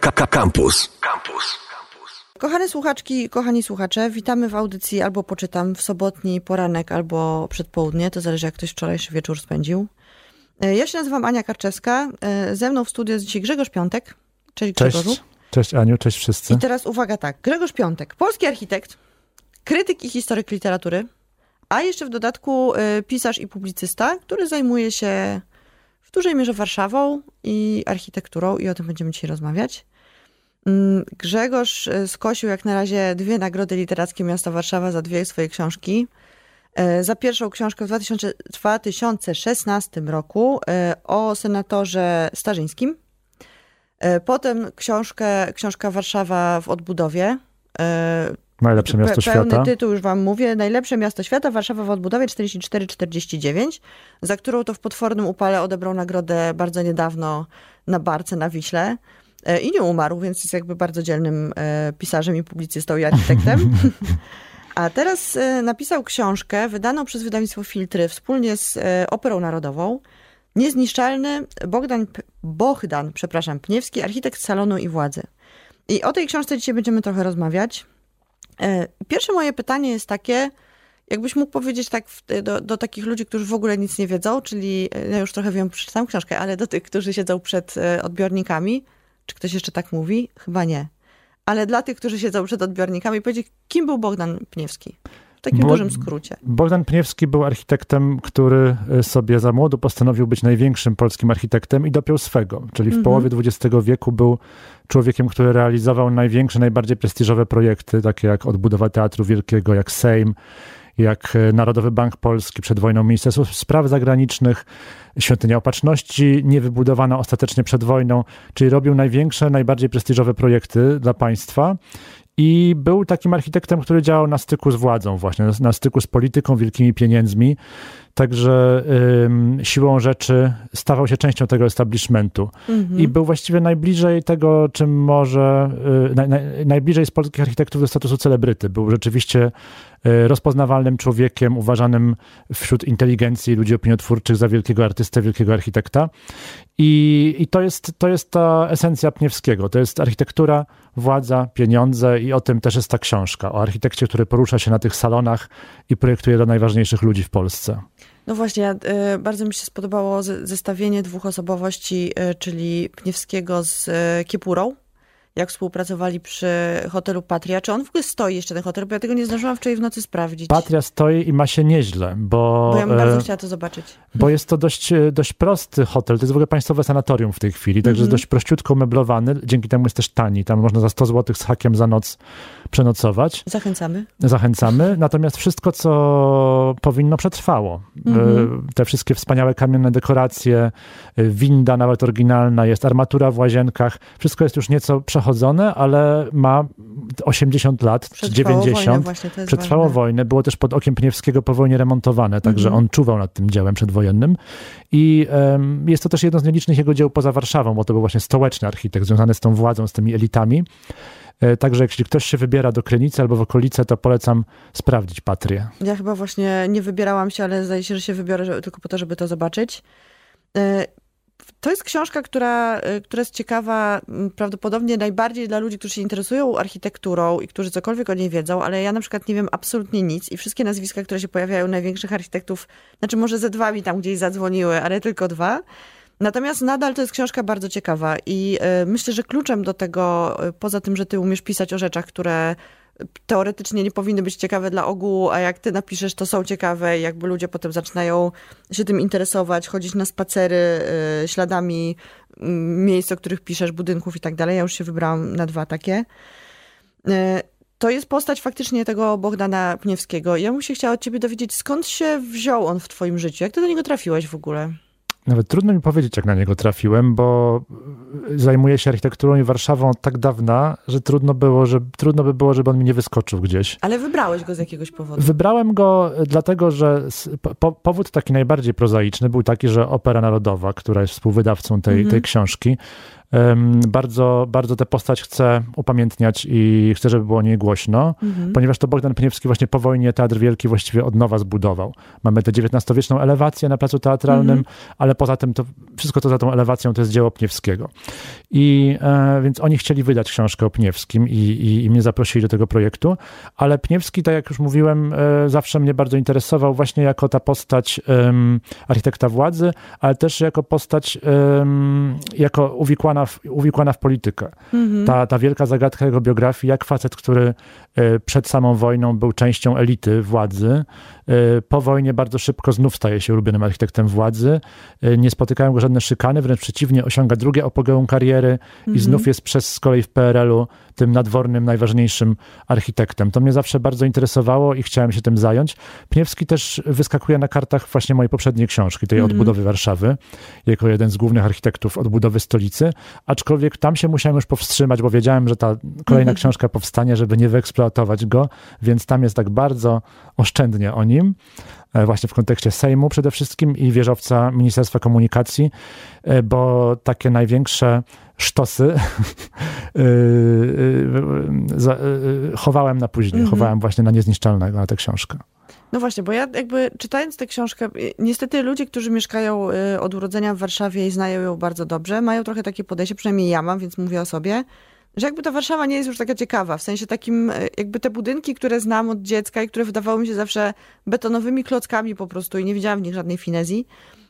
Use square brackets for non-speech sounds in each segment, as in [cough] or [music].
Campus. Campus. Kochane słuchaczki, kochani słuchacze, witamy w audycji albo poczytam w sobotni poranek, albo przedpołudnie, to zależy jak ktoś wczorajszy wieczór spędził. E, Ja się nazywam Ania Karczewska, e, ze mną w studiu jest dzisiaj Grzegorz Piątek. Cześć Grzegorzu. Cześć, cześć Aniu, cześć wszyscy. I teraz uwaga tak, Grzegorz Piątek, polski architekt, krytyk i historyk literatury, a jeszcze w dodatku e, pisarz i publicysta, który zajmuje się dużej mierze Warszawą i architekturą i o tym będziemy dzisiaj rozmawiać. Mm, Grzegorz e, skosił jak na razie dwie nagrody literackie miasta Warszawa za dwie swoje książki. E, Za pierwszą książkę w 2000, 2016 roku e, o senatorze Starzyńskim. Potem książkę, książka Warszawa w odbudowie. Najlepsze miasto Pe- Pełny świata. tytuł już wam mówię. Najlepsze miasto świata, Warszawa w odbudowie 44-49, za którą to w potwornym upale odebrał nagrodę bardzo niedawno na Barce na Wiśle. E, I nie umarł, więc jest jakby bardzo dzielnym e, pisarzem i publicystą i architektem. [laughs] A teraz e, napisał książkę wydaną przez wydawnictwo Filtry wspólnie z Operą Narodową. Niezniszczalny Bogdan, Bohdan, przepraszam, Pniewski, architekt salonu i władzy. I o tej książce dzisiaj będziemy trochę rozmawiać. E, Pierwsze moje pytanie jest takie, jakbyś mógł powiedzieć tak do, do takich ludzi, którzy w ogóle nic nie wiedzą, czyli e, ja już trochę wiem, przeczytałam książkę, ale do tych, którzy siedzą przed e, odbiornikami, czy ktoś jeszcze tak mówi? Chyba nie. Ale dla tych, którzy siedzą przed odbiornikami, powiedzieć, kim był Bogdan Pniewski? W takim Bo- dużym skrócie. Bogdan Pniewski był architektem, który y, sobie za młodu postanowił być największym polskim architektem i dopiął swego. Czyli w Mhm. połowie XX wieku był człowiekiem, który realizował największe, najbardziej prestiżowe projekty, takie jak odbudowa Teatru Wielkiego, jak Sejm, jak y, Narodowy Bank Polski przed wojną, Ministerstwo Spraw Zagranicznych, Świątynia Opatrzności, niewybudowana ostatecznie przed wojną, czyli robił największe, najbardziej prestiżowe projekty dla państwa. I był takim architektem, który działał na styku z władzą, właśnie na, styku z polityką, wielkimi pieniędzmi. Także ym, siłą rzeczy stawał się częścią tego establishmentu. Mhm. I był właściwie najbliżej tego, czym może, y, naj, naj, najbliżej z polskich architektów do statusu celebryty. Był rzeczywiście y, rozpoznawalnym człowiekiem, uważanym wśród inteligencji ludzi opiniotwórczych za wielkiego artystę, wielkiego architekta. I, i to, jest, to jest ta esencja Pniewskiego. To jest architektura, władza, pieniądze i o tym też jest ta książka. O architekcie, który porusza się na tych salonach i projektuje dla najważniejszych ludzi w Polsce. No właśnie, e, bardzo mi się spodobało ze- zestawienie dwóch osobowości, e, czyli Pniewskiego z e, Kiepurą, jak współpracowali przy hotelu Patria. Czy on w ogóle stoi jeszcze ten hotel? Bo ja tego nie zdążyłam wczoraj w nocy sprawdzić. Patria stoi i ma się nieźle, bo, Bo ja bym bardzo e, chciała to zobaczyć. bo jest to dość, e, dość prosty hotel. To jest w ogóle państwowe sanatorium w tej chwili, także jest Mhm. dość prościutko umeblowany. Dzięki temu jest też tani. Tam można za 100 zł z hakiem za noc przenocować. Zachęcamy. Zachęcamy. Natomiast wszystko, co powinno, przetrwało. Mhm. E, Te wszystkie wspaniałe kamienne dekoracje, e, winda nawet oryginalna jest, armatura w łazienkach. Wszystko jest już nieco przechodzone, ale ma 80 lat, czy Przetrwało 90. wojnę właśnie, Przetrwało ważne. wojnę, było też pod okiem Pniewskiego po wojnie remontowane, także Mhm. on czuwał nad tym dziełem przedwojennym. I em, jest to też jedno z nielicznych jego dzieł poza Warszawą, bo to był właśnie stołeczny architekt, związany z tą władzą, z tymi elitami. E, Także jeśli ktoś się wybiera do Krynicy albo w okolice, to polecam sprawdzić Patrię. Ja chyba właśnie nie wybierałam się, ale zdaje się, że się wybiorę tylko po to, żeby to zobaczyć. E, To jest książka, która, e, która jest ciekawa prawdopodobnie najbardziej dla ludzi, którzy się interesują architekturą i którzy cokolwiek o niej wiedzą, ale ja na przykład nie wiem absolutnie nic i wszystkie nazwiska, które się pojawiają największych architektów, znaczy może ze dwa mi tam gdzieś zadzwoniły, ale tylko dwa. Natomiast nadal to jest książka bardzo ciekawa i e, myślę, że kluczem do tego, e, poza tym, że ty umiesz pisać o rzeczach, które teoretycznie nie powinny być ciekawe dla ogółu, a jak ty napiszesz, to są ciekawe i jakby ludzie potem zaczynają się tym interesować, chodzić na spacery y, śladami miejsc, o których piszesz, budynków i tak dalej. Ja już się wybrałam na dwa takie. To jest postać faktycznie tego Bogdana Pniewskiego. Ja bym się chciała od ciebie dowiedzieć, skąd się wziął on w twoim życiu? Jak ty do niego trafiłeś w ogóle? Nawet trudno mi powiedzieć, jak na niego trafiłem, bo zajmuję się architekturą i Warszawą od tak dawna, że trudno, było, że trudno by było, żeby on mi nie wyskoczył gdzieś. Ale wybrałeś go z jakiegoś powodu. Wybrałem go dlatego, że po, powód taki najbardziej prozaiczny był taki, że Opera Narodowa, która jest współwydawcą tej, Mhm. tej książki, Bardzo, bardzo tę postać chcę upamiętniać i chcę, żeby było o niej głośno, mhm. ponieważ to Bogdan Pniewski właśnie po wojnie Teatr Wielki właściwie od nowa zbudował. Mamy tę XIX-wieczną elewację na placu teatralnym, mhm. ale poza tym to wszystko to za tą elewacją to jest dzieło Pniewskiego. I e, więc oni chcieli wydać książkę o Pniewskim i, i, i, mnie zaprosili do tego projektu, ale Pniewski, tak jak już mówiłem, e, zawsze mnie bardzo interesował właśnie jako ta postać architekta władzy, ale też jako postać jako uwikłana w, uwikłana w politykę. Mhm. Ta, ta wielka zagadka jego biografii, jak facet, który e, przed samą wojną był częścią elity władzy, e, po wojnie bardzo szybko znów staje się ulubionym architektem władzy, e, nie spotykają go żadne szykany, wręcz przeciwnie, osiąga drugie apogeum kariery mhm. i znów jest przez z kolei w PRL-u tym nadwornym, najważniejszym architektem. To mnie zawsze bardzo interesowało i chciałem się tym zająć. Pniewski też wyskakuje na kartach właśnie mojej poprzedniej książki, tej mm. odbudowy Warszawy, jako jeden z głównych architektów odbudowy stolicy, aczkolwiek tam się musiałem już powstrzymać, bo wiedziałem, że ta kolejna mm. książka powstanie, żeby nie wyeksploatować go, więc tam jest tak bardzo oszczędnie o nim e, właśnie w kontekście Sejmu przede wszystkim i wieżowca Ministerstwa Komunikacji, e, bo takie największe sztosy [laughs] y, chowałem na później, mm -hmm. chowałem właśnie na niezniszczalnego, na tę książkę. No właśnie, bo ja jakby czytając tę książkę, niestety ludzie, którzy mieszkają od urodzenia w Warszawie i znają ją bardzo dobrze, mają trochę takie podejście, przynajmniej ja mam, więc mówię o sobie, że jakby ta Warszawa nie jest już taka ciekawa, w sensie takim, jakby te budynki, które znam od dziecka i które wydawały mi się zawsze betonowymi klockami po prostu i nie widziałam w nich żadnej finezji,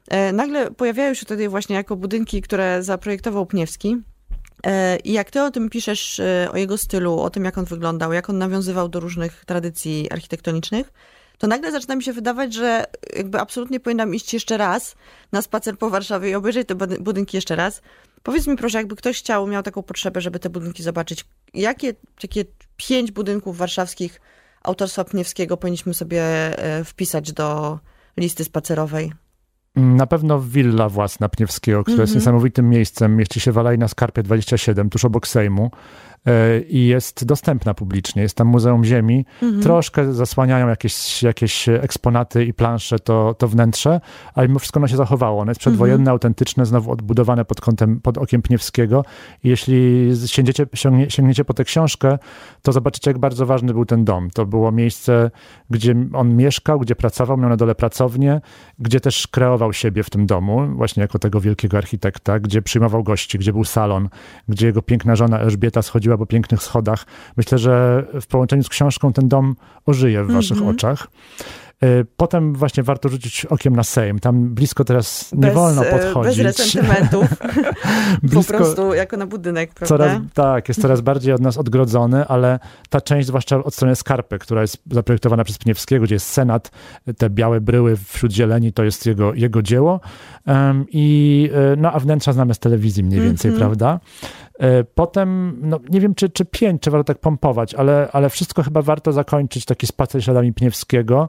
E, nagle pojawiają się wtedy właśnie jako budynki, które zaprojektował Pniewski. E, I jak ty o tym piszesz, e, o jego stylu, o tym jak on wyglądał, jak on nawiązywał do różnych tradycji architektonicznych, to nagle zaczyna mi się wydawać, że jakby absolutnie powinnam iść jeszcze raz na spacer po Warszawie i obejrzeć te budynki jeszcze raz. Powiedz mi proszę, jakby ktoś chciał, miał taką potrzebę, żeby te budynki zobaczyć, jakie takie pięć budynków warszawskich autorstwa Pniewskiego powinniśmy sobie wpisać do listy spacerowej? Na pewno willa własna Pniewskiego, która mm -hmm. jest mhm. niesamowitym miejscem. Mieści się w Alei na Skarpie 27, tuż obok Sejmu. E, i jest dostępna publicznie. Jest tam Muzeum Ziemi. Mhm. Troszkę zasłaniają jakieś, jakieś eksponaty i plansze to, to wnętrze, ale mimo wszystko ono się zachowało. Ono jest przedwojenne, mhm. autentyczne, znowu odbudowane pod kątem, pod okiem Pniewskiego. I jeśli sięgniecie, sięgnie, sięgniecie po tę książkę, to zobaczycie, jak bardzo ważny był ten dom. To było miejsce, gdzie on mieszkał, gdzie pracował, miał na dole pracownię, gdzie też kreował siebie w tym domu, właśnie jako tego wielkiego architekta, gdzie przyjmował gości, gdzie był salon, gdzie jego piękna żona Elżbieta schodziła chodziła po pięknych schodach. Myślę, że w połączeniu z książką ten dom ożyje w waszych mm -hmm. oczach. E, potem właśnie warto rzucić okiem na Sejm. Tam blisko teraz nie bez, wolno e, podchodzić. Bez resentymentów. [laughs] blisko, po prostu jako na budynek, prawda? Coraz, tak, jest coraz bardziej od nas odgrodzony, ale ta część, zwłaszcza od strony Skarpy, która jest zaprojektowana przez Pniewskiego, gdzie jest Senat, te białe bryły wśród zieleni, to jest jego, jego dzieło. Um, I, e, no, a wnętrza znamy z telewizji mniej więcej, mm -hmm. prawda? Potem, no, nie wiem, czy, czy pięć, czy warto tak pompować, ale, ale wszystko chyba warto zakończyć taki spacer śladami Pniewskiego,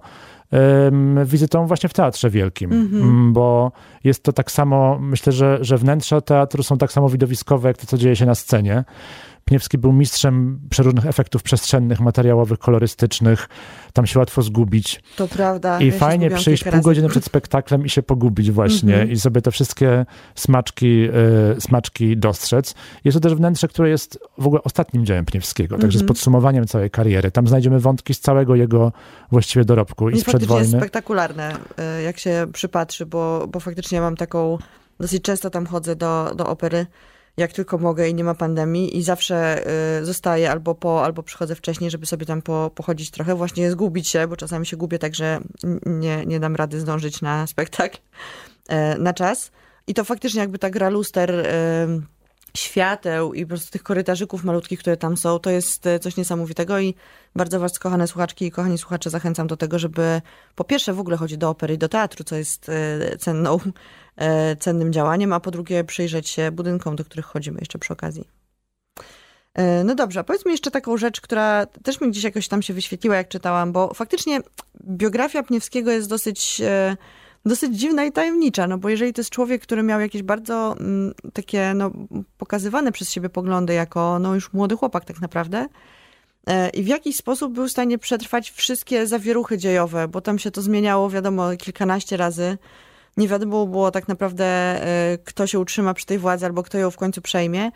wizytą właśnie w Teatrze Wielkim, mm-hmm. bo jest to tak samo, myślę, że, że wnętrza teatru są tak samo widowiskowe, jak to, co dzieje się na scenie. Pniewski był mistrzem przeróżnych efektów przestrzennych, materiałowych, kolorystycznych. Tam się łatwo zgubić. To prawda. I ja fajnie przyjść pół godziny przed spektaklem i się pogubić właśnie mm -hmm. i sobie te wszystkie smaczki, y, smaczki dostrzec. Jest to też wnętrze, które jest w ogóle ostatnim dziełem Pniewskiego, także mm -hmm. z mhm. podsumowaniem całej kariery. Tam znajdziemy wątki z całego jego właściwie dorobku i sprzed wojny. jest spektakularne, y, jak się przypatrzy, bo, bo faktycznie mam taką, dosyć często tam chodzę do, do opery jak tylko mogę i nie ma pandemii i zawsze y, zostaję albo po, albo przychodzę wcześniej, żeby sobie tam po, pochodzić trochę, właśnie zgubić się, bo czasami się gubię tak, że nie, nie dam rady zdążyć na spektakl y, na czas. I to faktycznie jakby ta gra luster y, świateł i po prostu tych korytarzyków malutkich, które tam są, to jest e, coś niesamowitego i bardzo was, kochane słuchaczki i kochani słuchacze, zachęcam do tego, żeby po pierwsze w ogóle chodzić do opery i do teatru, co jest e, cenną, e, cennym działaniem, a po drugie przyjrzeć się budynkom, do których chodzimy jeszcze przy okazji. No dobrze, a powiedz mi jeszcze taką rzecz, która też mi gdzieś jakoś tam się wyświetliła, jak czytałam, bo faktycznie biografia Pniewskiego jest dosyć dosyć dziwna i tajemnicza, no bo jeżeli to jest człowiek, który miał jakieś bardzo mm, takie no, pokazywane przez siebie poglądy jako no, już młody chłopak tak naprawdę e, i w jakiś sposób był w stanie przetrwać wszystkie zawieruchy dziejowe, bo tam się to zmieniało wiadomo kilkanaście razy, Nie wiadomo było tak naprawdę, e, kto się utrzyma przy tej władzy albo kto ją w końcu przejmie.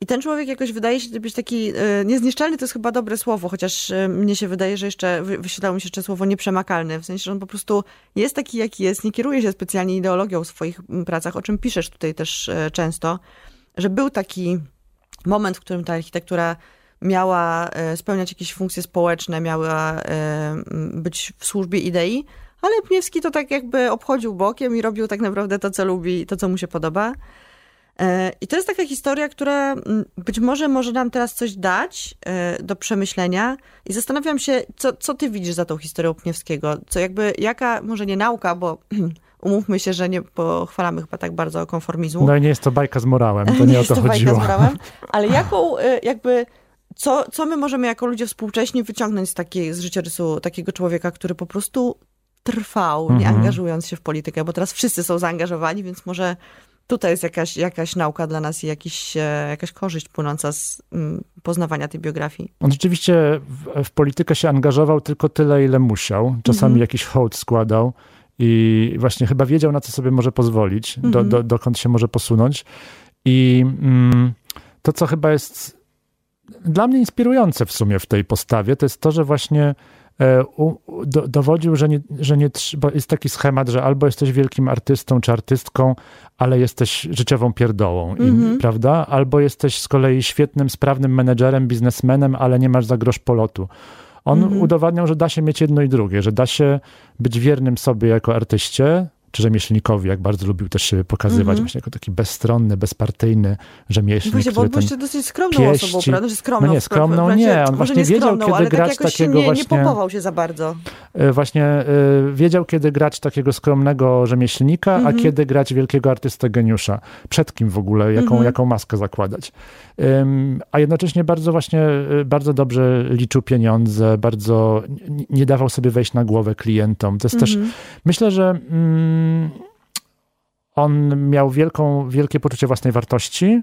I ten człowiek jakoś wydaje się być taki e, niezniszczalny, to jest chyba dobre słowo, chociaż e, mnie się wydaje, że jeszcze wyświetlało mi się jeszcze słowo nieprzemakalny, w sensie, że on po prostu jest taki, jaki jest, nie kieruje się specjalnie ideologią w swoich pracach, o czym piszesz tutaj też często, że był taki moment, w którym ta architektura miała spełniać jakieś funkcje społeczne, miała być w służbie idei, ale Pniewski to tak jakby obchodził bokiem i robił tak naprawdę to, co lubi, to, co mu się podoba. E, I to jest taka historia, która mm, być może może nam teraz coś dać e, do przemyślenia i zastanawiam się, co, co ty widzisz za tą historią Pniewskiego? Co jakby, jaka, może nie nauka, bo [clears throat] umówmy się, że nie pochwalamy chyba tak bardzo konformizmu. No i nie jest to bajka z morałem, to nie, [laughs] nie o to chodziło. bajka z morałem, ale [laughs] jaką e, jakby, co, co my możemy jako ludzie współcześni wyciągnąć z, takiej, z życiorysu takiego człowieka, który po prostu trwał, nie mhm. angażując się w politykę, bo teraz wszyscy są zaangażowani, więc może tutaj jest jakaś, jakaś nauka dla nas i jakiś, e, jakaś korzyść płynąca z mm, poznawania tej biografii. On rzeczywiście w, w politykę się angażował tylko tyle, ile musiał. Czasami mhm. jakiś hołd składał i właśnie chyba wiedział, na co sobie może pozwolić, do, mhm. do, dokąd się może posunąć. I mm, to, co chyba jest dla mnie inspirujące w sumie w tej postawie, to jest to, że właśnie do, dowodził, że nie, że nie bo jest taki schemat, że albo jesteś wielkim artystą czy artystką, ale jesteś życiową pierdołą, mm -hmm. prawda? Albo jesteś z kolei świetnym, sprawnym menedżerem, biznesmenem, ale nie masz za grosz polotu. On mm -hmm. udowadniał, że da się mieć jedno i drugie, że da się być wiernym sobie jako artyście, czy rzemieślnikowi, jak bardzo lubił też się pokazywać mm -hmm. właśnie jako taki bezstronny, bezpartyjny rzemieślnik. Właśnie, bo on był jeszcze dosyć skromną pieści. osobą, prawda? Że skromną, no nie, skromną nie, on właśnie nie wiedział, kiedy grać tak takiego nie, właśnie... nie popował się za bardzo. E, właśnie y, wiedział, kiedy grać takiego skromnego rzemieślnika, mm -hmm. a mhm. kiedy grać wielkiego artystę geniusza. Przed kim w ogóle, jaką, mm -hmm. jaką maskę zakładać. a jednocześnie bardzo właśnie, e, bardzo dobrze liczył pieniądze, bardzo nie dawał sobie wejść na głowę klientom. To jest też, mhm. myślę, że mm, on miał wielką, wielkie poczucie własnej wartości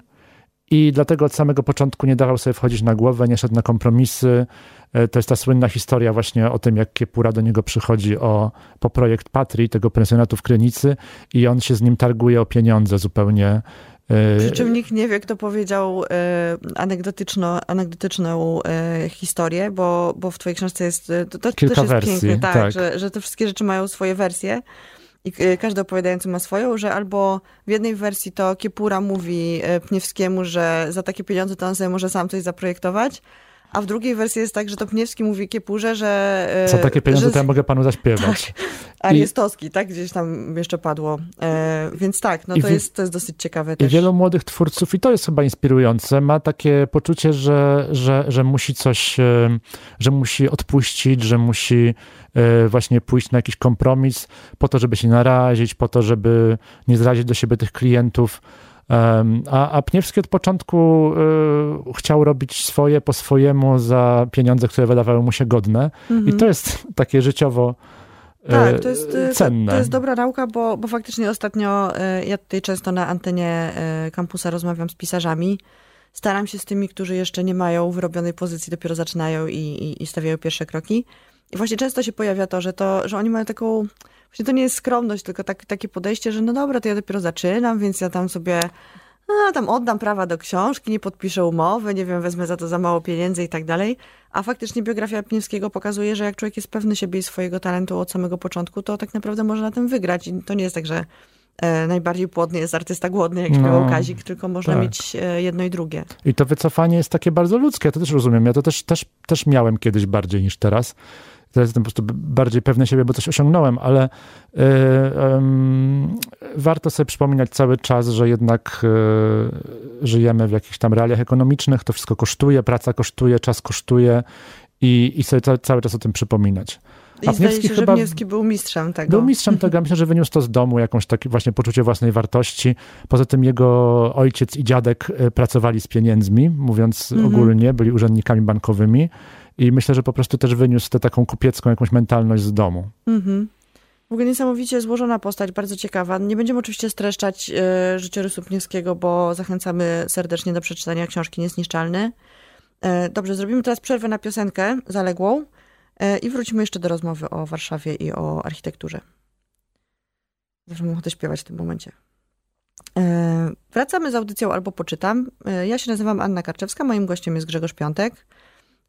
i dlatego od samego początku nie dawał sobie wchodzić na głowę, nie szedł na kompromisy. E, to jest ta słynna historia właśnie o tym, jak Kiepura do niego przychodzi o, po projekt Patrii, tego pensjonatu w Krynicy i on się z nim targuje o pieniądze zupełnie. E, Przy czym nikt nie wie, kto powiedział e, anegdotyczną, anegdotyczną historię, bo, bo w twojej książce jest, to, to Kilka też jest wersji, piękne, tak, tak. Że, że te wszystkie rzeczy mają swoje wersje i e, każdy opowiadający ma swoją, że albo w jednej wersji to Kiepura mówi e, Pniewskiemu, że za takie pieniądze to on sobie może sam coś zaprojektować, a w drugiej wersji jest tak, że to Pniewski mówi Kiepurze, że... E, za takie pieniądze że, to ja mogę panu zaśpiewać. Tak, Ariestowski, I... tak? Gdzieś tam jeszcze padło. E, więc tak, no to, w... jest, to jest dosyć ciekawe też. I wielu młodych twórców, i to jest chyba inspirujące, ma takie poczucie, że, że, że musi coś, że musi odpuścić, że musi E, właśnie pójść na jakiś kompromis po to, żeby się narazić, po to, żeby nie zrazić do siebie tych klientów. A, a Pniewski od początku y, chciał robić swoje po swojemu za pieniądze, które wydawały mu się godne. Mhm. I to jest takie życiowo tak, to jest, cenne. To, to, jest dobra nauka, bo, bo faktycznie ostatnio ja tutaj często na antenie kampusa rozmawiam z pisarzami. Staram się z tymi, którzy jeszcze nie mają wyrobionej pozycji, dopiero zaczynają i, i, i stawiają pierwsze kroki. I właśnie często się pojawia to, że, to, że oni mają taką, właśnie to nie jest skromność, tylko tak, takie podejście, że no dobra, to ja dopiero zaczynam, więc ja tam sobie no, tam oddam prawa do książki, nie podpiszę umowy, nie wiem, wezmę za to za mało pieniędzy i tak dalej. A faktycznie biografia Pniewskiego pokazuje, że jak człowiek jest pewny siebie i swojego talentu od samego początku, to tak naprawdę może na tym wygrać. I to nie jest tak, że e, najbardziej płodny jest artysta głodny, jak śpiewał no, Kazik, tylko można tak. mieć e, jedno i drugie. I to wycofanie jest takie bardzo ludzkie, ja to też rozumiem. Ja to też, też, też miałem kiedyś bardziej niż teraz teraz jestem po prostu bardziej pewny siebie, bo coś osiągnąłem, ale y, y, warto sobie przypominać cały czas, że jednak y, żyjemy w jakichś tam realiach ekonomicznych, to wszystko kosztuje, praca kosztuje, czas kosztuje i, i sobie cały, cały czas o tym przypominać. I zdaje się, chyba że był mistrzem tego. Był mistrzem tego. Ja myślę, że wyniósł to z domu, jakąś takie właśnie poczucie własnej wartości. Poza tym jego ojciec i dziadek pracowali z pieniędzmi, mówiąc mhm. ogólnie, byli urzędnikami bankowymi. I myślę, że po prostu też wyniósł tę taką kupiecką jakąś mentalność z domu. Mhm. W ogóle niesamowicie złożona postać, bardzo ciekawa. Nie będziemy oczywiście streszczać y, życiorysu Pniewskiego, bo zachęcamy serdecznie do przeczytania książki Niezniszczalny. Y, dobrze, zrobimy teraz przerwę na piosenkę zaległą y, i wrócimy jeszcze do rozmowy o Warszawie i o architekturze. Zawsze mam ochotę śpiewać w tym momencie. E, wracamy z audycją albo poczytam. E, ja się nazywam Anna Karczewska, moim gościem jest Grzegorz Piątek.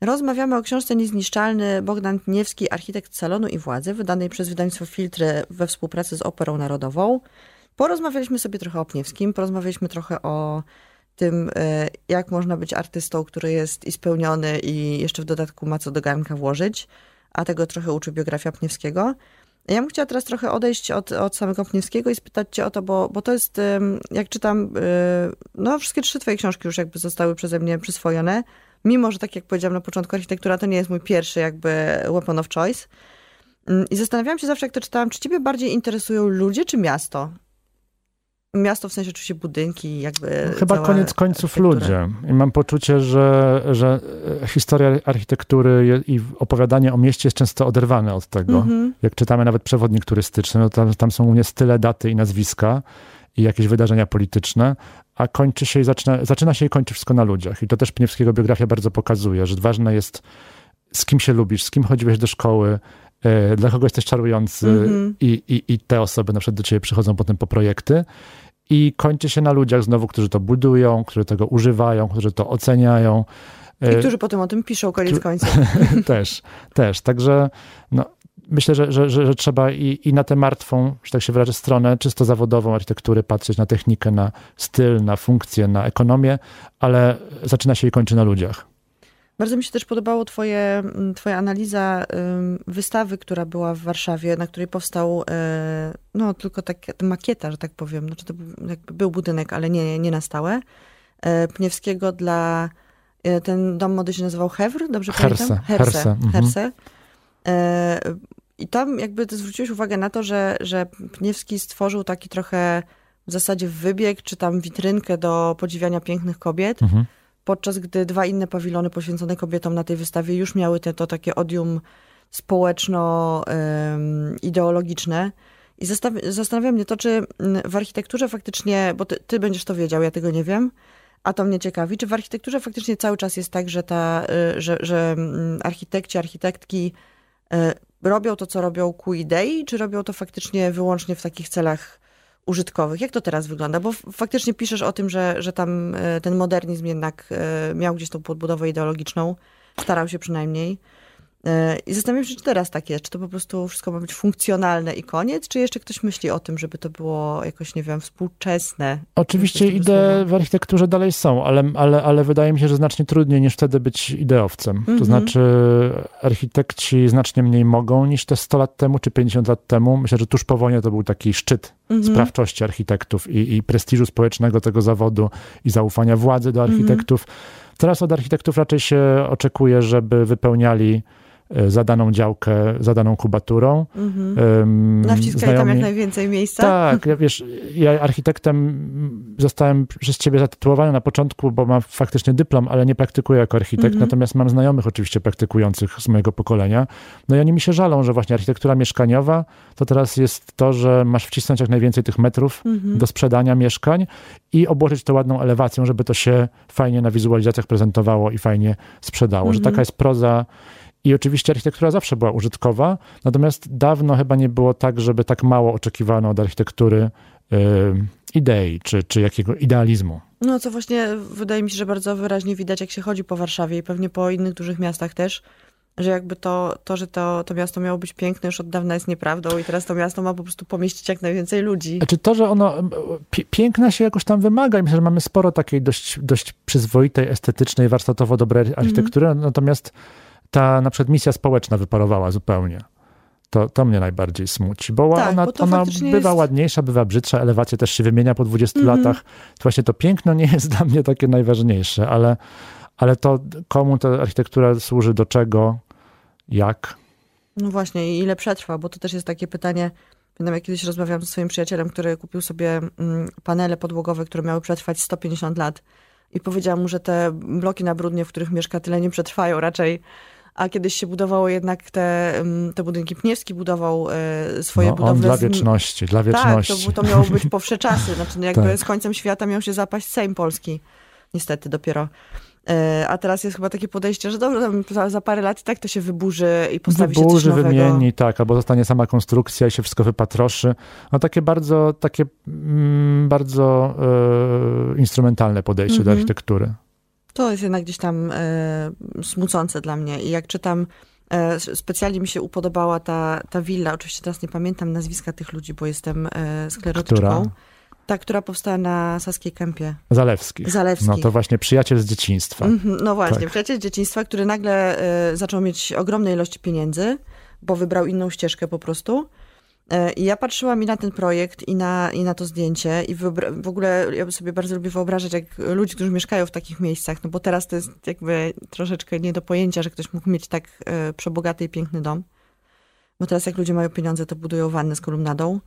Rozmawiamy o książce Niezniszczalny Bogdan Tniewski, architekt salonu i władzy, wydanej przez wydawnictwo Filtry we współpracy z Operą Narodową. Porozmawialiśmy sobie trochę o Pniewskim, porozmawialiśmy trochę o tym, e, jak można być artystą, który jest i spełniony i jeszcze w dodatku ma co do garnka włożyć, a tego trochę uczy biografia Pniewskiego. Ja bym chciała teraz trochę odejść od, od samego Pniewskiego i spytać cię o to, bo, bo to jest, jak czytam, e, no wszystkie trzy twoje książki już jakby zostały przeze mnie przyswojone, mimo że tak jak powiedziałam na początku, architektura to nie jest mój pierwszy jakby weapon of choice. Mm, I zastanawiałam się zawsze, jak to czytałam, czy ciebie bardziej interesują ludzie czy miasto? Miasto w sensie oczywiście budynki, jakby. No, chyba koniec końców ludzie. I mam poczucie, że, że historia architektury i opowiadanie o mieście jest często oderwane od tego. Mm -hmm. Jak czytamy nawet przewodnik turystyczny, no tam, tam są u mnie style, daty i nazwiska i jakieś wydarzenia polityczne, a kończy się i zaczyna, zaczyna się i kończy wszystko na ludziach. I to też Pniewskiego biografia bardzo pokazuje, że ważne jest z kim się lubisz, z kim chodziłeś do szkoły, e, dla kogo jesteś czarujący mm -hmm. i, i, i te osoby na przykład do ciebie przychodzą potem po projekty i kończy się na ludziach znowu, którzy to budują, którzy tego używają, którzy to oceniają. I e, którzy potem o tym piszą koniec końców. [laughs] też, też. Także no, myślę, że, że, że, że, trzeba i, i na tę martwą, że tak się wyrażę, stronę czysto zawodową architektury patrzeć na technikę, na styl, na funkcję, na ekonomię, ale zaczyna się i kończy na ludziach. Bardzo mi się też podobało twoje, mm, twoja analiza wystawy, która była w Warszawie, na której powstał e, no tylko tak, makieta, że tak powiem. Znaczy to był budynek, ale nie, nie na stałe. E, Pniewskiego dla... E, ten dom mody się nazywał Hewr, dobrze Herse, pamiętam? Herse. Herse. Mhm. I tam jakby ty zwróciłeś uwagę na to, że, że Pniewski stworzył taki trochę w zasadzie wybieg, czy tam witrynkę do podziwiania pięknych kobiet, mhm. podczas gdy dwa inne pawilony poświęcone kobietom na tej wystawie już miały te, to takie odium społeczno-ideologiczne. I zastanawia mnie to, czy w architekturze faktycznie, bo ty, ty, będziesz to wiedział, ja tego nie wiem, a to mnie ciekawi, czy w architekturze faktycznie cały czas jest tak, że, ta, y, że, że architekci, architektki y, robią to, co robią ku idei, czy robią to faktycznie wyłącznie w takich celach użytkowych? Jak to teraz wygląda? Bo faktycznie piszesz o tym, że, że tam e, ten modernizm jednak e, miał gdzieś tą podbudowę ideologiczną, starał się przynajmniej. E, I zastanawiam się, czy teraz tak jest, czy to po prostu wszystko ma być funkcjonalne i koniec, czy jeszcze ktoś myśli o tym, żeby to było jakoś, nie wiem, współczesne? Oczywiście idee w architekturze dalej są, ale, ale, ale wydaje mi się, że znacznie trudniej niż wtedy być ideowcem. Mm -hmm. To mhm. znaczy architekci znacznie mniej mogą niż te 100 lat temu, czy 50 lat temu. Myślę, że tuż po wojnie to był taki szczyt mm -hmm. sprawczości architektów i, i prestiżu społecznego tego zawodu i zaufania władzy do mhm. architektów. Mm -hmm. Teraz od architektów raczej się oczekuje, żeby wypełniali E, zadaną działkę, zadaną kubaturą. Mhm. Um, Nawciskaj tam jak najwięcej miejsca. Tak, ja, wiesz, ja architektem zostałem przez ciebie zatytułowany na początku, bo mam faktycznie dyplom, ale nie praktykuję jako architekt, mhm. natomiast mam znajomych oczywiście praktykujących z mojego pokolenia. No i oni mi się żalą, że właśnie architektura mieszkaniowa to teraz jest to, że masz wcisnąć jak najwięcej tych metrów mhm. do sprzedania mieszkań i obłożyć to ładną elewacją, żeby to się fajnie na wizualizacjach prezentowało i fajnie sprzedało. Że mhm. taka jest proza i oczywiście architektura zawsze była użytkowa, natomiast dawno chyba nie było tak, żeby tak mało oczekiwano od architektury yy, idei czy, czy jakiego idealizmu. No co właśnie wydaje mi się, że bardzo wyraźnie widać, jak się chodzi po Warszawie i pewnie po innych dużych miastach też, że jakby to, to że to, to miasto miało być piękne już od dawna jest nieprawdą i teraz to miasto ma po prostu pomieścić jak najwięcej ludzi. Czy to, że ono piękna się jakoś tam wymaga i myślę, że mamy sporo takiej dość, dość przyzwoitej, estetycznej, warsztatowo dobrej architektury, mm -hmm. natomiast ta na przykład misja społeczna wyparowała zupełnie. To, to mnie najbardziej smuci, bo tak, ona, bo ona bywa jest... ładniejsza, bywa brzydsza, elewacja też się wymienia po 20 mm -hmm. latach. To właśnie to piękno nie jest [laughs] dla mnie takie najważniejsze, ale, ale to komu ta architektura służy, do czego, jak. No właśnie, i ile przetrwa, bo to też jest takie pytanie. Pamiętam, jak kiedyś rozmawiałam ze swoim przyjacielem, który kupił sobie mm, panele podłogowe, które miały przetrwać 150 lat. I powiedziałam mu, że te bloki na brudnie, w których mieszka, tyle nie przetrwają raczej a kiedyś się budowało jednak te, mm, te budynki. Pniewski budował e, swoje no, budowle. dla wieczności, dla wieczności. Tak, to, to miało być [laughs] po wsze czasy. Znaczy, no jakby tak. z końcem świata miał się zapaść Sejm Polski. Niestety dopiero. E, A teraz jest chyba takie podejście, że dobra, tam za, parę lat i tak to się wyburzy i postawi Wyburzy, się coś nowego. wymieni, tak, albo zostanie sama konstrukcja i się wszystko wypatroszy. No takie bardzo, takie mm, bardzo e, instrumentalne podejście do Mhm. architektury. To jest jednak gdzieś tam e, smucące dla mnie. I jak czytam, e, specjalnie mi się upodobała ta, ta willa. Oczywiście teraz nie pamiętam nazwiska tych ludzi, bo jestem e, sklerotyczką. Która? Ta, która powstała na Saskiej Kępie. Zalewskich. Zalewskich. No to właśnie przyjaciel z dzieciństwa. Mhm, No właśnie, Tak. przyjaciel z dzieciństwa, który nagle e, zaczął mieć ogromne ilości pieniędzy, bo wybrał inną ścieżkę po prostu. I ja patrzyłam i na ten projekt, i na, i na to zdjęcie, i w ogóle ja sobie bardzo lubię wyobrażać, jak ludzi, którzy mieszkają w takich miejscach, no bo teraz to jest jakby troszeczkę nie do pojęcia, że ktoś mógł mieć tak e, przebogaty i piękny dom. Bo teraz jak ludzie mają pieniądze, to budują wannę z kolumnadą.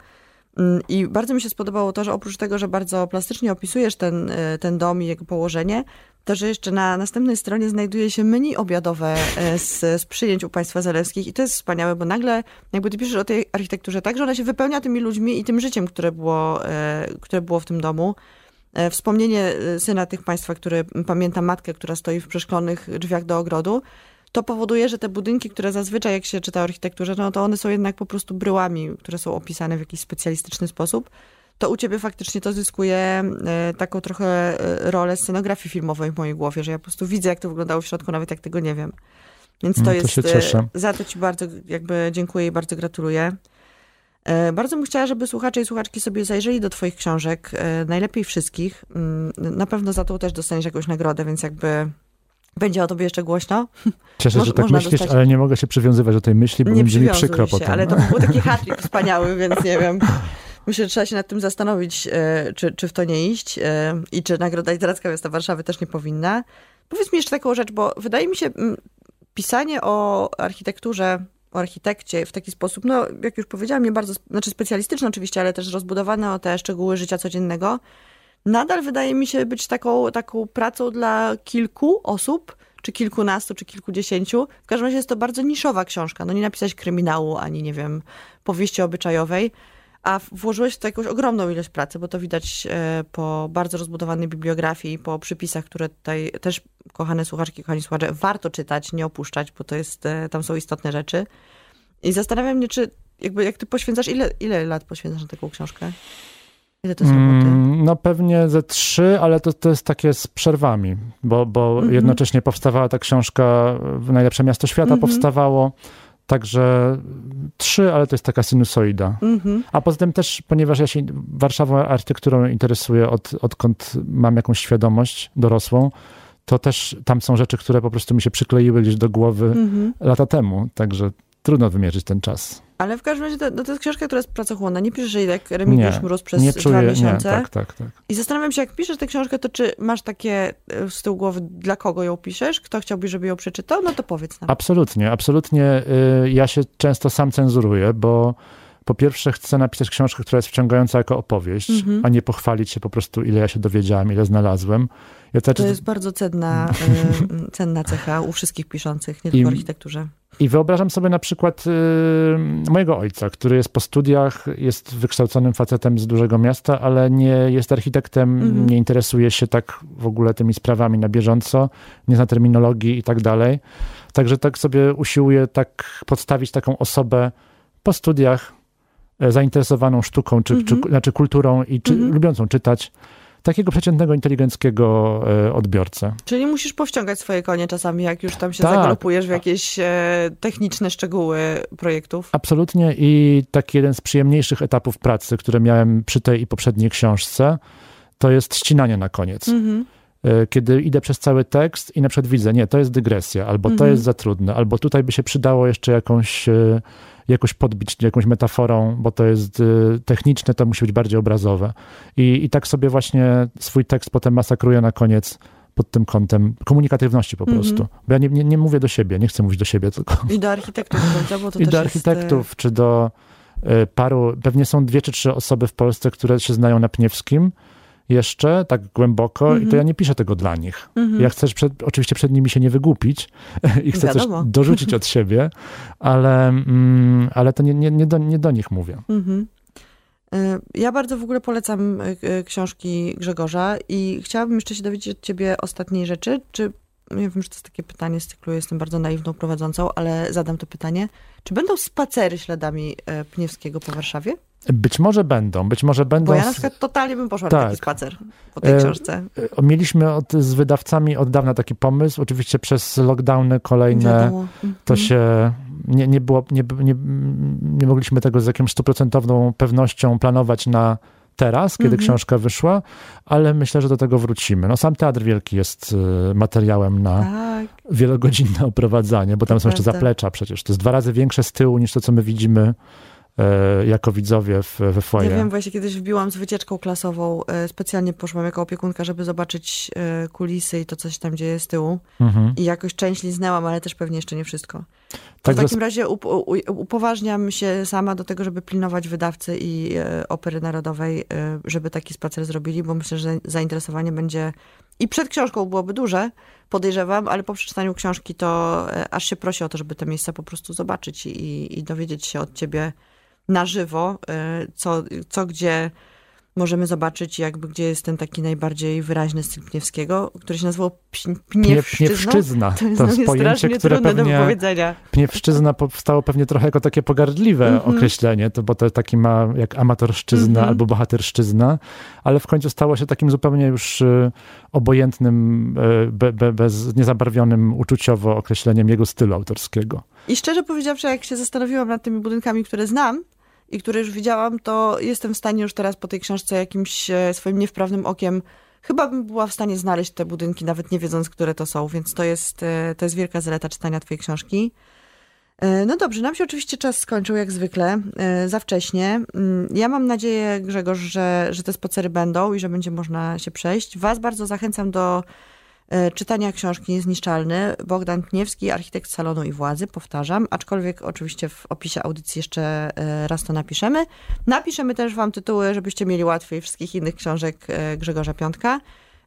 Mm, I bardzo mi się spodobało to, że oprócz tego, że bardzo plastycznie opisujesz ten, e, ten dom i jego położenie, to, że jeszcze na następnej stronie znajduje się menu obiadowe e, z, z przyjęć u państwa zalewskich i to jest wspaniałe, bo nagle jakby ty piszesz o tej architekturze tak, że ona się wypełnia tymi ludźmi i tym życiem, które było, e, które było w tym domu. E, Wspomnienie syna tych państwa, który pamięta matkę, która stoi w przeszklonych drzwiach do ogrodu, to powoduje, że te budynki, które zazwyczaj jak się czyta o architekturze, no to one są jednak po prostu bryłami, które są opisane w jakiś specjalistyczny sposób to u ciebie faktycznie to zyskuje e, taką trochę e, rolę scenografii filmowej w mojej głowie, że ja po prostu widzę, jak to wyglądało w środku, nawet jak tego nie wiem. Więc to No to jest. się e, cieszę. Za to ci bardzo jakby dziękuję i bardzo gratuluję. Bardzo bym chciała, żeby słuchacze i słuchaczki sobie zajrzeli do twoich książek, najlepiej wszystkich. Mm, Na pewno za to też dostaniesz jakąś nagrodę, więc jakby będzie o tobie jeszcze głośno. Cieszę się, Moż- że tak myślisz, dostać- ale nie mogę się przywiązywać do tej myśli, bo nie będzie mi przykro się, potem. ale to był taki hatrik wspaniały, więc nie wiem. [laughs] Myślę, że trzeba się nad tym zastanowić, e, czy, czy w to nie iść e, i czy Nagroda Literacka Miasta Warszawy też nie powinna. Powiedz mi jeszcze taką rzecz, bo wydaje mi się, pisanie o architekturze, o architekcie w taki sposób, no jak już powiedziałam, nie bardzo, znaczy specjalistyczne oczywiście, ale też rozbudowane o te szczegóły życia codziennego, nadal wydaje mi się być taką, taką pracą dla kilku osób, czy kilkunastu, czy kilkudziesięciu. W każdym razie jest to bardzo niszowa książka. No nie napisać kryminału, ani nie wiem, powieści obyczajowej, a włożyłeś w to jakąś ogromną ilość pracy, bo to widać e, po bardzo rozbudowanej bibliografii, po przypisach, które tutaj też, kochane słuchaczki, kochani słuchacze, warto czytać, nie opuszczać, bo to jest, e, tam są istotne rzeczy. I zastanawiam mnie, czy jakby jak ty poświęcasz, ile, ile lat poświęcasz na taką książkę? Ile to jest roboty? Mm, No pewnie ze trzy, ale to, to jest takie z przerwami, bo, bo Mhm. jednocześnie powstawała ta książka, w Najlepsze Miasto Świata Mhm. powstawało, także trzy, ale to jest taka sinusoida. Mhm. A poza tym też, ponieważ ja się Warszawą architekturą interesuję od, odkąd mam jakąś świadomość dorosłą, to też tam są rzeczy, które po prostu mi się przykleiły gdzieś do głowy Mhm. lata temu, także trudno wymierzyć ten czas. Ale w każdym razie to, no to jest książka, która jest pracochłonna. Nie piszesz jej jak Remigiusz Nie, Mróz przez nie dwa czuję, nie, miesiące. tak, tak, tak. I zastanawiam się, jak piszesz tę książkę, to czy masz takie e, z tyłu głowy, dla kogo ją piszesz? Kto chciałby, żeby ją przeczytał? No to powiedz nam. Absolutnie, absolutnie. y, Ja się często sam cenzuruję, bo po pierwsze chcę napisać książkę, która jest wciągająca jako opowieść, Mhm. a nie pochwalić się po prostu, ile ja się dowiedziałam, ile znalazłem. Ja też, To jest bardzo cenna, e, [laughs] cenna cecha u wszystkich piszących, nie I- tylko w architekturze. I wyobrażam sobie na przykład y, mojego ojca, który jest po studiach, jest wykształconym facetem z dużego miasta, ale nie jest architektem, Mhm. nie interesuje się tak w ogóle tymi sprawami na bieżąco, nie zna terminologii i tak dalej. Także tak sobie usiłuję tak podstawić taką osobę po studiach zainteresowaną sztuką, czy, Mhm. czy, znaczy kulturą i czy, Mhm. lubiącą czytać, takiego przeciętnego, inteligenckiego e, odbiorcę. Czyli musisz powściągać swoje konie czasami, jak już tam się Tak. zagalopujesz w jakieś e, techniczne szczegóły projektów. Absolutnie i taki jeden z przyjemniejszych etapów pracy, które miałem przy tej i poprzedniej książce, to jest ścinanie na koniec. Mhm. E, Kiedy idę przez cały tekst i na przykład widzę, nie, to jest dygresja, albo to Mhm. jest za trudne, albo tutaj by się przydało jeszcze jakąś, e, jakoś podbić jakąś metaforą, bo to jest e, techniczne, to musi być bardziej obrazowe. I, I tak sobie właśnie swój tekst potem masakruję na koniec pod tym kątem komunikatywności po Mhm. prostu. Bo ja nie, nie, nie mówię do siebie, nie chcę mówić do siebie, tylko I do architektów, prawda? Bo to [laughs] i do jest, architektów, czy do paru, pewnie są dwie czy trzy osoby w Polsce, które się znają na Pniewskim jeszcze, tak głęboko i to ja nie piszę tego dla nich. Mhm. Ja chcę przed, oczywiście przed nimi się nie wygłupić [laughs] i chcę Wiadomo. coś dorzucić od [laughs] siebie, ale, mm, ale to nie, nie, nie, do, nie do nich mówię. E, Ja bardzo w ogóle polecam e, e, książki Grzegorza i chciałabym jeszcze się dowiedzieć od ciebie ostatniej rzeczy. Czy ja wiem, że to jest takie pytanie z cyklu, jestem bardzo naiwną prowadzącą, ale zadam to pytanie. Czy będą spacery śladami e, Pniewskiego po Warszawie? Być może będą, być może będą. Bo ja na przykład totalnie bym poszła Tak. na taki spacer po tej E, książce. e, Mieliśmy od, z wydawcami od dawna taki pomysł. Oczywiście przez lockdowny kolejne to Mhm. się nie, nie było, nie, nie, nie mogliśmy tego z jakąś stuprocentową pewnością planować na teraz, kiedy Mhm. książka wyszła, ale myślę, że do tego wrócimy. No sam Teatr Wielki jest e, materiałem na Tak. wielogodzinne [laughs] oprowadzanie, bo tam To są jeszcze prawda. zaplecza przecież. To jest dwa razy większe z tyłu niż to, co my widzimy e, jako widzowie w, we foyer. Ja wiem, właśnie kiedyś wbiłam z wycieczką klasową, e, specjalnie poszłam jako opiekunka, żeby zobaczyć e, kulisy i to, co się tam dzieje z tyłu. Mhm. I jakoś część liznęłam, ale też pewnie jeszcze nie wszystko. Także w takim razie up, upoważniam się sama do tego, żeby pilnować wydawcy i e, Opery Narodowej, e, żeby taki spacer zrobili, bo myślę, że zainteresowanie będzie i przed książką byłoby duże, podejrzewam, ale po przeczytaniu książki to e, aż się prosi o to, żeby te miejsca po prostu zobaczyć i, i dowiedzieć się od ciebie na żywo, co, co gdzie możemy zobaczyć, jakby gdzie jest ten taki najbardziej wyraźny styl Pniewskiego, który się nazywał Pń- Pnie, Pniewszczyzną. pniewszczyzna. To jest To jest pojęcie, które do pewnie pniewszczyzna powstało pewnie trochę jako takie pogardliwe Mhm. określenie, to, bo to taki ma jak amatorszczyzna Mhm. albo bohaterszczyzna, ale w końcu stało się takim zupełnie już e, obojętnym, e, be, be, bez, niezabarwionym uczuciowo określeniem jego stylu autorskiego. I szczerze powiedziawszy, jak się zastanowiłam nad tymi budynkami, które znam i które już widziałam, to jestem w stanie już teraz po tej książce jakimś e, swoim niewprawnym okiem, chyba bym była w stanie znaleźć te budynki, nawet nie wiedząc, które to są, więc to jest, e, to jest wielka zaleta czytania twojej książki. E, No dobrze, nam się oczywiście czas skończył jak zwykle, za wcześnie. Mm, Ja mam nadzieję, Grzegorz, że, że te spacery będą i że będzie można się przejść. Was bardzo zachęcam do czytania książki Niezniszczalny. Bogdan Pniewski, architekt salonu i władzy, powtarzam, aczkolwiek oczywiście w opisie audycji jeszcze e, raz to napiszemy. Napiszemy też wam tytuły, żebyście mieli łatwiej wszystkich innych książek e, Grzegorza Piątka.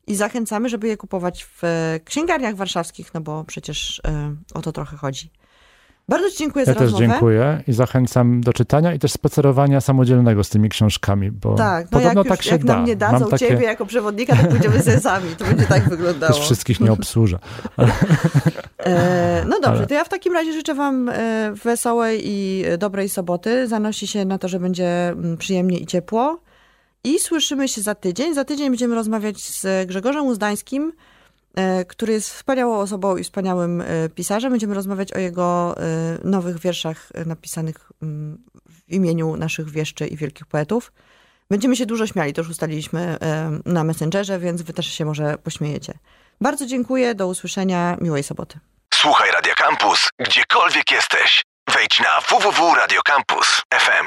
I zachęcamy, żeby je kupować w e, księgarniach warszawskich, no bo przecież e, o to trochę chodzi. Bardzo Ci dziękuję Ja za też rozmowę. dziękuję i zachęcam do czytania i też spacerowania samodzielnego z tymi książkami, bo Tak, no podobno jak, już, tak się jak da. nam nie Mam dadzą takie, ciebie jako przewodnika, to pójdziemy sobie sami. To będzie tak wyglądało. też wszystkich nie obsłużę. [laughs] E, no dobrze, Ale- to ja w takim razie życzę Wam e, wesołej i dobrej soboty. Zanosi się na to, że będzie mm, przyjemnie i ciepło. I słyszymy się za tydzień. Za tydzień będziemy rozmawiać z Grzegorzem Uzdańskim, który jest wspaniałą osobą i wspaniałym e, pisarzem. Będziemy rozmawiać o jego e, nowych wierszach e, napisanych mm, w imieniu naszych wieszczy i wielkich poetów. Będziemy się dużo śmiali, to już ustaliliśmy e, na Messengerze, więc wy też się może pośmiejecie. Bardzo dziękuję, do usłyszenia, miłej soboty. Słuchaj Radio Campus, gdziekolwiek jesteś. Wejdź na www.radiocampus.fm.